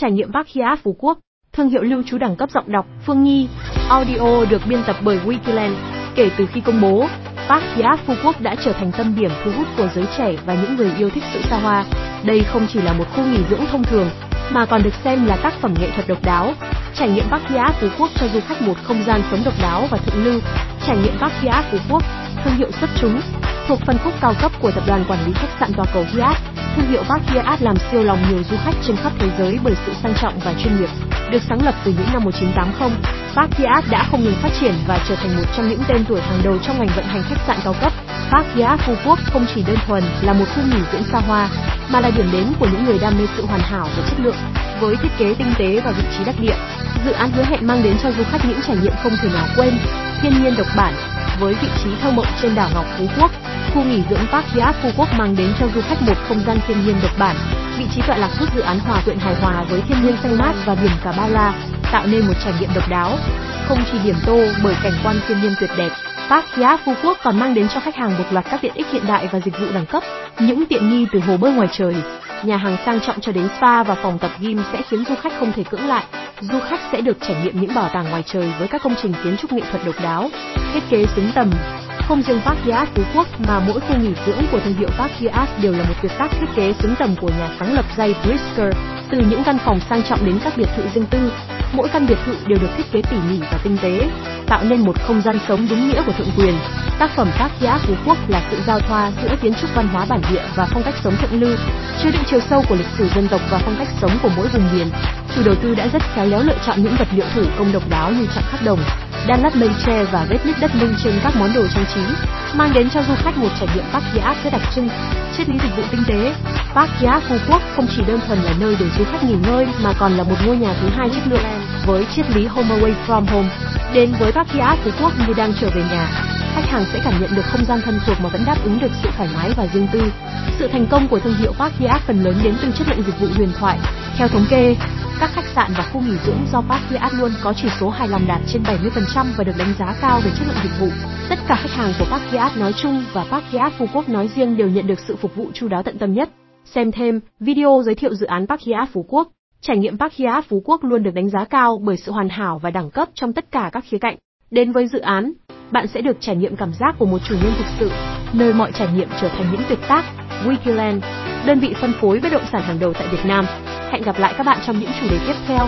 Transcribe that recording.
Trải nghiệm Park Hyatt Phú Quốc, thương hiệu lưu trú đẳng cấp giọng đọc Phương Nhi. Audio được biên tập bởi Wikiland. Kể từ khi công bố, Park Hyatt Phú Quốc đã trở thành tâm điểm thu hút của giới trẻ và những người yêu thích sự xa hoa. Đây không chỉ là một khu nghỉ dưỡng thông thường, mà còn được xem là tác phẩm nghệ thuật độc đáo. Trải nghiệm Park Hyatt Phú Quốc cho du khách một không gian sống độc đáo và thượng lưu. Trải nghiệm Park Hyatt Phú Quốc, thương hiệu xuất chúng, thuộc phân khúc cao cấp của tập đoàn quản lý khách sạn toàn cầu Hyatt. Thương hiệu Park Hyatt làm siêu lòng nhiều du khách trên khắp thế giới bởi sự sang trọng và chuyên nghiệp. Được sáng lập từ những năm 1980, Park Hyatt đã không ngừng phát triển và trở thành một trong những tên tuổi hàng đầu trong ngành vận hành khách sạn cao cấp. Park Hyatt Phú Quốc không chỉ đơn thuần là một khu nghỉ dưỡng xa hoa, mà là điểm đến của những người đam mê sự hoàn hảo và chất lượng. Với thiết kế tinh tế và vị trí đắc địa, dự án hứa hẹn mang đến cho du khách những trải nghiệm không thể nào quên. Thiên nhiên độc bản, với vị trí thơ mộng trên đảo Ngọc Phú Quốc, khu nghỉ dưỡng Park Hyatt Phú Quốc mang đến cho du khách một không gian thiên nhiên độc bản. Vị trí tọa lạc giúp dự án hòa quyện hài hòa với thiên nhiên xanh mát và biển cả bao la, tạo nên một trải nghiệm độc đáo. Không chỉ điểm tô bởi cảnh quan thiên nhiên tuyệt đẹp, Park Hyatt Phú Quốc còn mang đến cho khách hàng một loạt các tiện ích hiện đại và dịch vụ đẳng cấp. Những tiện nghi từ hồ bơi ngoài trời, nhà hàng sang trọng cho đến spa và phòng tập gym sẽ khiến du khách không thể cưỡng lại. Du khách sẽ được trải nghiệm những bảo tàng ngoài trời với các công trình kiến trúc nghệ thuật độc đáo, thiết kế xứng tầm. Không riêng Park Hyatt Phú Quốc mà mỗi khu nghỉ dưỡng của thương hiệu Park Hyatt đều là một tuyệt tác thiết kế xứng tầm của nhà sáng lập Jay Brisker. Từ những căn phòng sang trọng đến các biệt thự riêng tư, mỗi căn biệt thự đều được thiết kế tỉ mỉ và tinh tế, tạo nên một không gian sống đúng nghĩa của thượng quyền. Tác phẩm Park Hyatt Phú Quốc là sự giao thoa giữa kiến trúc văn hóa bản địa và phong cách sống thượng lưu, chứa đựng chiều sâu của lịch sử dân tộc và phong cách sống của mỗi vùng miền. Chủ đầu tư đã rất khéo léo lựa chọn những vật liệu thủ công độc đáo như chạm khắc đồng, đan lát mây tre và vết nứt đất nung trên các món đồ trang trí, mang đến cho du khách một trải nghiệm Park Hyatt rất đặc trưng. Triết lý dịch vụ tinh tế, Park Hyatt Phú Quốc không chỉ đơn thuần là nơi để du khách nghỉ ngơi mà còn là một ngôi nhà thứ hai chất lượng với triết lý Home Away from Home. Đến với Park Hyatt Phú Quốc như đang trở về nhà, khách hàng sẽ cảm nhận được không gian thân thuộc mà vẫn đáp ứng được sự thoải mái và riêng tư. Sự thành công của thương hiệu Park Hyatt phần lớn đến từ chất lượng dịch vụ huyền thoại. Theo thống kê, các khách sạn và khu nghỉ dưỡng do Park Hyatt luôn có chỉ số hài lòng đạt trên 70% và được đánh giá cao về chất lượng dịch vụ. Tất cả khách hàng của Park Hyatt nói chung và Park Hyatt Phú Quốc nói riêng đều nhận được sự phục vụ chu đáo tận tâm nhất. Xem thêm video giới thiệu dự án Park Hyatt Phú Quốc. Trải nghiệm Park Hyatt Phú Quốc luôn được đánh giá cao bởi sự hoàn hảo và đẳng cấp trong tất cả các khía cạnh. Đến với dự án, bạn sẽ được trải nghiệm cảm giác của một chủ nhân thực sự, nơi mọi trải nghiệm trở thành những tuyệt tác. Wikiland, đơn vị phân phối bất động sản hàng đầu tại Việt Nam. Hẹn gặp lại các bạn trong những chủ đề tiếp theo.